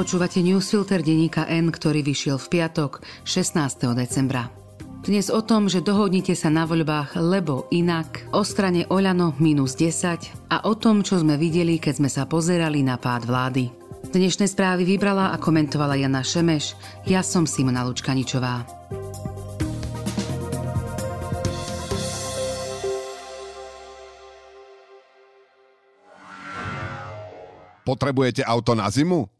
Počúvate newsfilter denníka N, ktorý vyšiel v piatok 16. decembra. Dnes o tom, že dohodnite sa na voľbách, lebo inak, o strane Oľano minus 10 a o tom, čo sme videli, keď sme sa pozerali na pád vlády. Dnešné správy vybrala a komentovala Jana Šemeš, ja som Simona Lučkaničová. Potrebujete auto na zimu?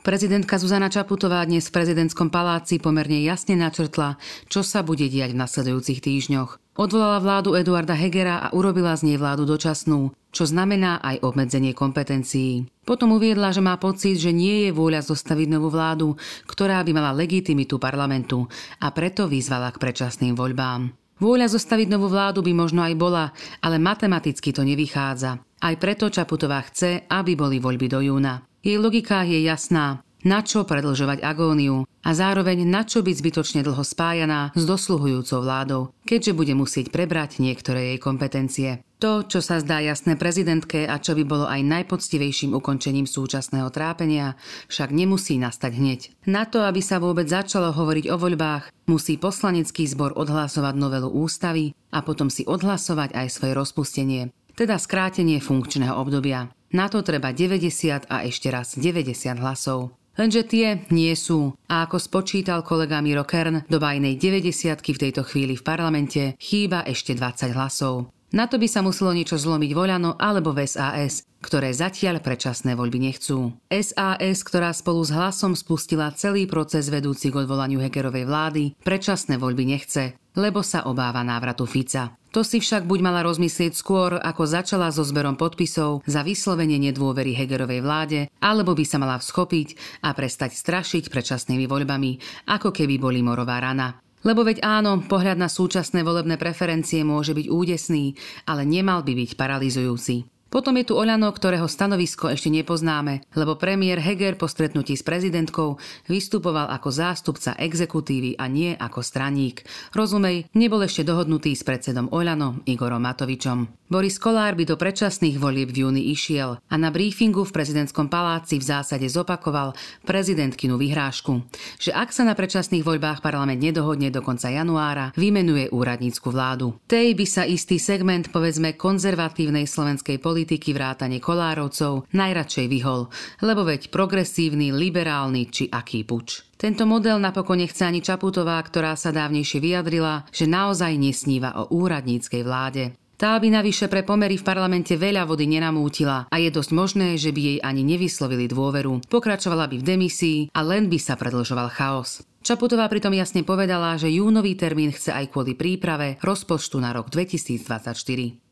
Prezidentka Zuzana Čaputová dnes v prezidentskom paláci pomerne jasne načrtla, čo sa bude diať v nasledujúcich týždňoch. Odvolala vládu Eduarda Hegera a urobila z nej vládu dočasnú, čo znamená aj obmedzenie kompetencií. Potom uviedla, že má pocit, že nie je vôľa zostaviť novú vládu, ktorá by mala legitimitu parlamentu a preto vyzvala k predčasným voľbám. Vôľa zostaviť novú vládu by možno aj bola, ale matematicky to nevychádza. Aj preto Čaputová chce, aby boli voľby do júna. Jej logika je jasná. Na čo predlžovať agóniu a zároveň na čo byť zbytočne dlho spájaná s dosluhujúcou vládou, keďže bude musieť prebrať niektoré jej kompetencie. To, čo sa zdá jasné prezidentke a čo by bolo aj najpoctivejším ukončením súčasného trápenia, však nemusí nastať hneď. Na to, aby sa vôbec začalo hovoriť o voľbách, musí poslanecký zbor odhlasovať novelu ústavy a potom si odhlasovať aj svoje rozpustenie, teda skrátenie funkčného obdobia. Na to treba 90 a ešte raz 90 hlasov. Lenže tie nie sú. A ako spočítal kolega Miro Kern, do bajnej 90 v tejto chvíli v parlamente chýba ešte 20 hlasov. Na to by sa muselo niečo zlomiť voľano alebo v SAS, ktoré zatiaľ predčasné voľby nechcú. SAS, ktorá spolu s hlasom spustila celý proces vedúci k odvolaniu Hegerovej vlády, predčasné voľby nechce, lebo sa obáva návratu Fica. To si však buď mala rozmyslieť skôr, ako začala so zberom podpisov za vyslovenie nedôvery Hegerovej vláde, alebo by sa mala vschopiť a prestať strašiť predčasnými voľbami, ako keby boli morová rana. Lebo veď áno, pohľad na súčasné volebné preferencie môže byť údesný, ale nemal by byť paralizujúci. Potom je tu Oľano, ktorého stanovisko ešte nepoznáme, lebo premiér Heger po stretnutí s prezidentkou vystupoval ako zástupca exekutívy a nie ako straník. Rozumej, nebol ešte dohodnutý s predsedom Oľano Igorom Matovičom. Boris Kolár by do predčasných volieb v júni išiel a na briefingu v prezidentskom paláci v zásade zopakoval prezidentkinu vyhrážku, že ak sa na predčasných voľbách parlament nedohodne do konca januára, vymenuje úradnícku vládu. Tej by sa istý segment, povedzme, konzervatívnej slovenskej politiky vrátane Kolárovcov najradšej vyhol, lebo veď progresívny, liberálny či aký puč. Tento model napokon nechce ani Čaputová, ktorá sa dávnejšie vyjadrila, že naozaj nesníva o úradníckej vláde. Tá by navyše pre pomery v parlamente veľa vody nenamútila a je dosť možné, že by jej ani nevyslovili dôveru. Pokračovala by v demisii a len by sa predlžoval chaos. Čaputová pritom jasne povedala, že júnový termín chce aj kvôli príprave rozpočtu na rok 2024.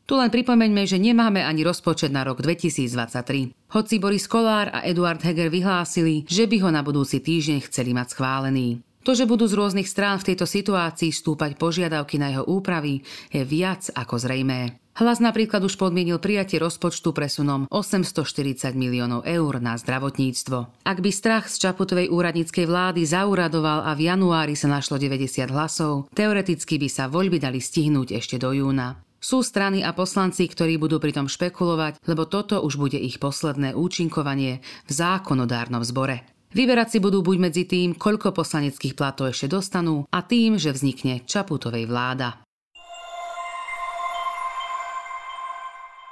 Tu len pripomeňme, že nemáme ani rozpočet na rok 2023. Hoci Boris Kolár a Eduard Heger vyhlásili, že by ho na budúci týždeň chceli mať schválený. To, že budú z rôznych strán v tejto situácii stúpať požiadavky na jeho úpravy, je viac ako zrejmé. Hlas napríklad už podmienil prijatie rozpočtu presunom 840 miliónov eur na zdravotníctvo. Ak by strach z Čaputovej úradníckej vlády zauradoval a v januári sa našlo 90 hlasov, teoreticky by sa voľby dali stihnúť ešte do júna. Sú strany a poslanci, ktorí budú pritom špekulovať, lebo toto už bude ich posledné účinkovanie v zákonodárnom zbore. Vyberať si budú buď medzi tým, koľko poslaneckých platov ešte dostanú a tým, že vznikne Čaputovej vláda.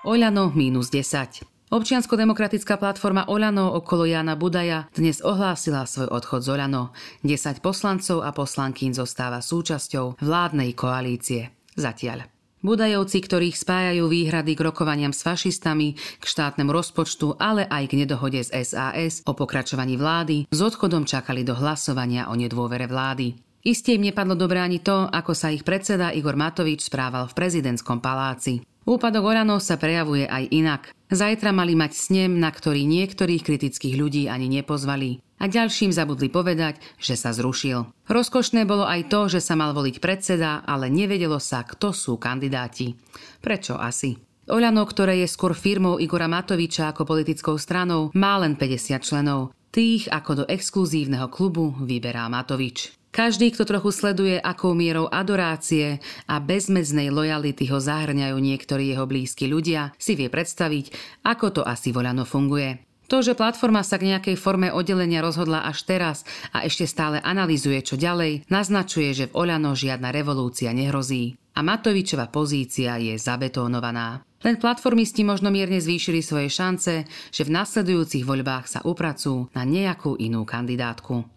Oľano minus 10. Občiansko-demokratická platforma Oľano okolo Jana Budaja dnes ohlásila svoj odchod z Oľano. 10 poslancov a poslankyň zostáva súčasťou vládnej koalície. Zatiaľ. Budajovci, ktorých spájajú výhrady k rokovaniam s fašistami, k štátnemu rozpočtu, ale aj k nedohode z SAS o pokračovaní vlády, s odchodom čakali do hlasovania o nedôvere vlády. Isté im nepadlo dobre ani to, ako sa ich predseda Igor Matovič správal v prezidentskom paláci. Úpadok Olano sa prejavuje aj inak. Zajtra mali mať snem, na ktorý niektorých kritických ľudí ani nepozvali. A ďalším zabudli povedať, že sa zrušil. Rozkošné bolo aj to, že sa mal voliť predseda, ale nevedelo sa, kto sú kandidáti. Prečo asi? Oľano, ktoré je skôr firmou Igora Matoviča ako politickou stranou, má len 50 členov. Tých ako do exkluzívneho klubu vyberá Matovič. Každý, kto trochu sleduje, akou mierou adorácie a bezmedznej lojality ho zahrňajú niektorí jeho blízki ľudia, si vie predstaviť, ako to asi voľano funguje. To, že platforma sa k nejakej forme oddelenia rozhodla až teraz a ešte stále analizuje, čo ďalej, naznačuje, že v Oľano žiadna revolúcia nehrozí a Matovičova pozícia je zabetónovaná. Len platformisti možno mierne zvýšili svoje šance, že v nasledujúcich voľbách sa upracujú na nejakú inú kandidátku.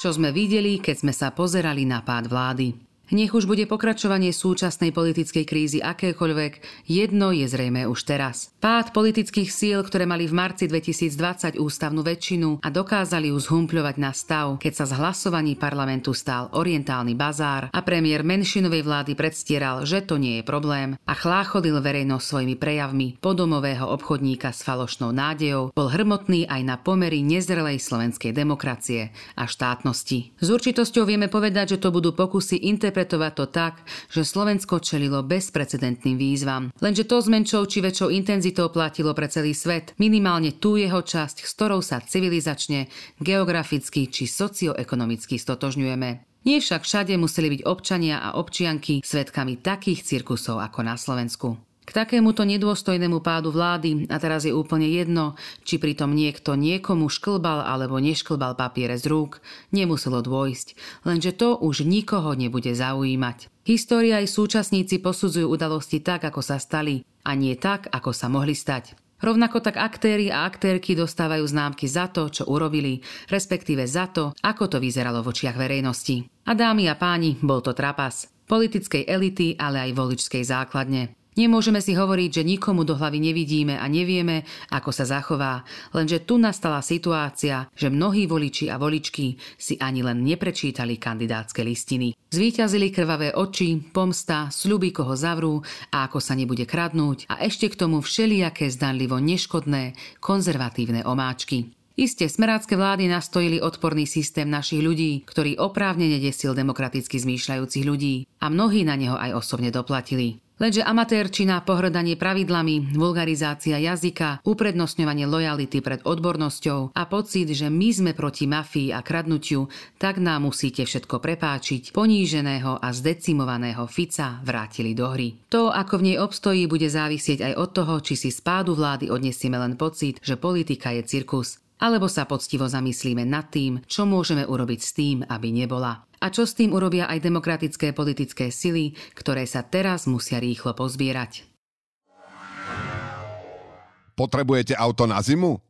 Čo sme videli, keď sme sa pozerali na pád vlády. Nech už bude pokračovanie súčasnej politickej krízy akékoľvek, jedno je zrejme už teraz. Pád politických síl, ktoré mali v marci 2020 ústavnú väčšinu a dokázali ju zhumpľovať na stav, keď sa z hlasovaní parlamentu stál orientálny bazár a premiér menšinovej vlády predstieral, že to nie je problém a chláchodil verejnosť svojimi prejavmi podomového obchodníka s falošnou nádejou, bol hrmotný aj na pomery nezrelej slovenskej demokracie a štátnosti. S určitosťou vieme povedať, že to budú pokusy interpretovať interpretovať to tak, že Slovensko čelilo bezprecedentným výzvam. Lenže to s menšou či väčšou intenzitou platilo pre celý svet, minimálne tú jeho časť, s ktorou sa civilizačne, geograficky či socioekonomicky stotožňujeme. Nie však všade museli byť občania a občianky svetkami takých cirkusov ako na Slovensku. K takémuto nedôstojnému pádu vlády, a teraz je úplne jedno, či pritom niekto niekomu šklbal alebo nešklbal papiere z rúk, nemuselo dôjsť, lenže to už nikoho nebude zaujímať. História aj súčasníci posudzujú udalosti tak, ako sa stali, a nie tak, ako sa mohli stať. Rovnako tak aktéry a aktérky dostávajú známky za to, čo urobili, respektíve za to, ako to vyzeralo v očiach verejnosti. A dámy a páni, bol to trapas. Politickej elity, ale aj voličskej základne. Nemôžeme si hovoriť, že nikomu do hlavy nevidíme a nevieme, ako sa zachová, lenže tu nastala situácia, že mnohí voliči a voličky si ani len neprečítali kandidátske listiny. Zvíťazili krvavé oči, pomsta, sľuby, koho zavrú a ako sa nebude kradnúť a ešte k tomu všelijaké zdanlivo neškodné, konzervatívne omáčky. Isté, smerácké vlády nastojili odporný systém našich ľudí, ktorý oprávne nedesil demokraticky zmýšľajúcich ľudí a mnohí na neho aj osobne doplatili. Lenže amatérčina, pohrdanie pravidlami, vulgarizácia jazyka, uprednostňovanie lojality pred odbornosťou a pocit, že my sme proti mafii a kradnutiu, tak nám musíte všetko prepáčiť, poníženého a zdecimovaného Fica vrátili do hry. To, ako v nej obstojí, bude závisieť aj od toho, či si spádu vlády odnesieme len pocit, že politika je cirkus, alebo sa poctivo zamyslíme nad tým, čo môžeme urobiť s tým, aby nebola. A čo s tým urobia aj demokratické politické sily, ktoré sa teraz musia rýchlo pozbierať? Potrebujete auto na zimu?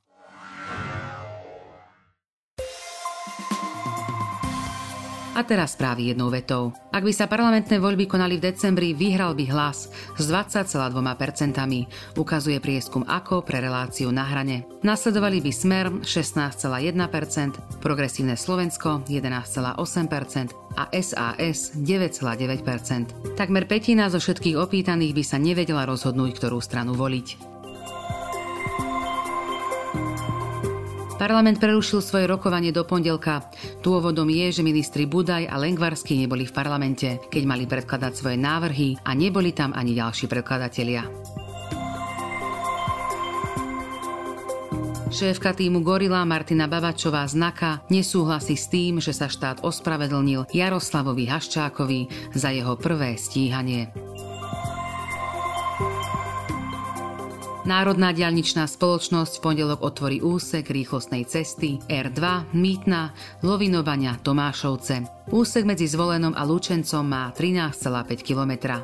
A teraz správy jednou vetou. Ak by sa parlamentné voľby konali v decembri, vyhral by hlas s 20,2%, ukazuje prieskum AKO pre reláciu na hrane. Nasledovali by Smer 16,1%, Progresívne Slovensko 11,8% a SAS 9,9%. Takmer petina zo všetkých opýtaných by sa nevedela rozhodnúť, ktorú stranu voliť. Parlament prerušil svoje rokovanie do pondelka. Dôvodom je, že ministri Budaj a Lengvarsky neboli v parlamente, keď mali predkladať svoje návrhy a neboli tam ani ďalší predkladatelia. Šéfka týmu Gorila Martina Babačová z NAKA nesúhlasí s tým, že sa štát ospravedlnil Jaroslavovi Haščákovi za jeho prvé stíhanie. Národná diaľničná spoločnosť v pondelok otvorí úsek rýchlostnej cesty R2 Mýtna Lovinovania Tomášovce. Úsek medzi Zvolenom a Lučencom má 13,5 km.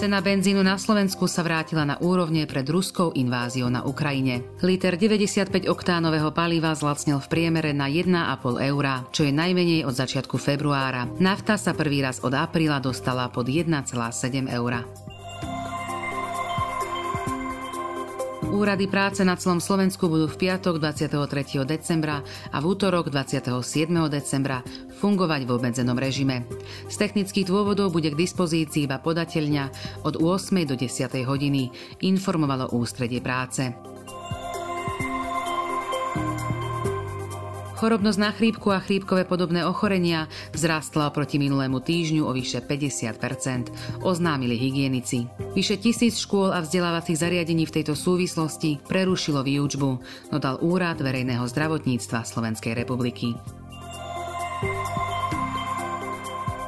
Cena benzínu na Slovensku sa vrátila na úrovne pred ruskou inváziou na Ukrajine. Liter 95 oktánového paliva zlacnil v priemere na 1,5 eura, čo je najmenej od začiatku februára. Nafta sa prvý raz od apríla dostala pod 1,7 eura. Úrady práce na celom Slovensku budú v piatok 23. decembra a v útorok 27. decembra fungovať v obmedzenom režime. Z technických dôvodov bude k dispozícii iba podateľňa od 8. do 10. hodiny, informovalo Ústredie práce. Chorobnosť na chrípku a chrípkové podobné ochorenia vzrástla oproti minulému týždňu o vyše 50% oznámili hygienici. Vyše tisíc škôl a vzdelávacích zariadení v tejto súvislosti prerušilo výučbu, dodal Úrad verejného zdravotníctva Slovenskej republiky.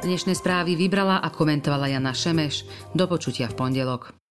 Dnešné správy vybrala a komentovala Jana Šemeš. Do počutia v pondelok.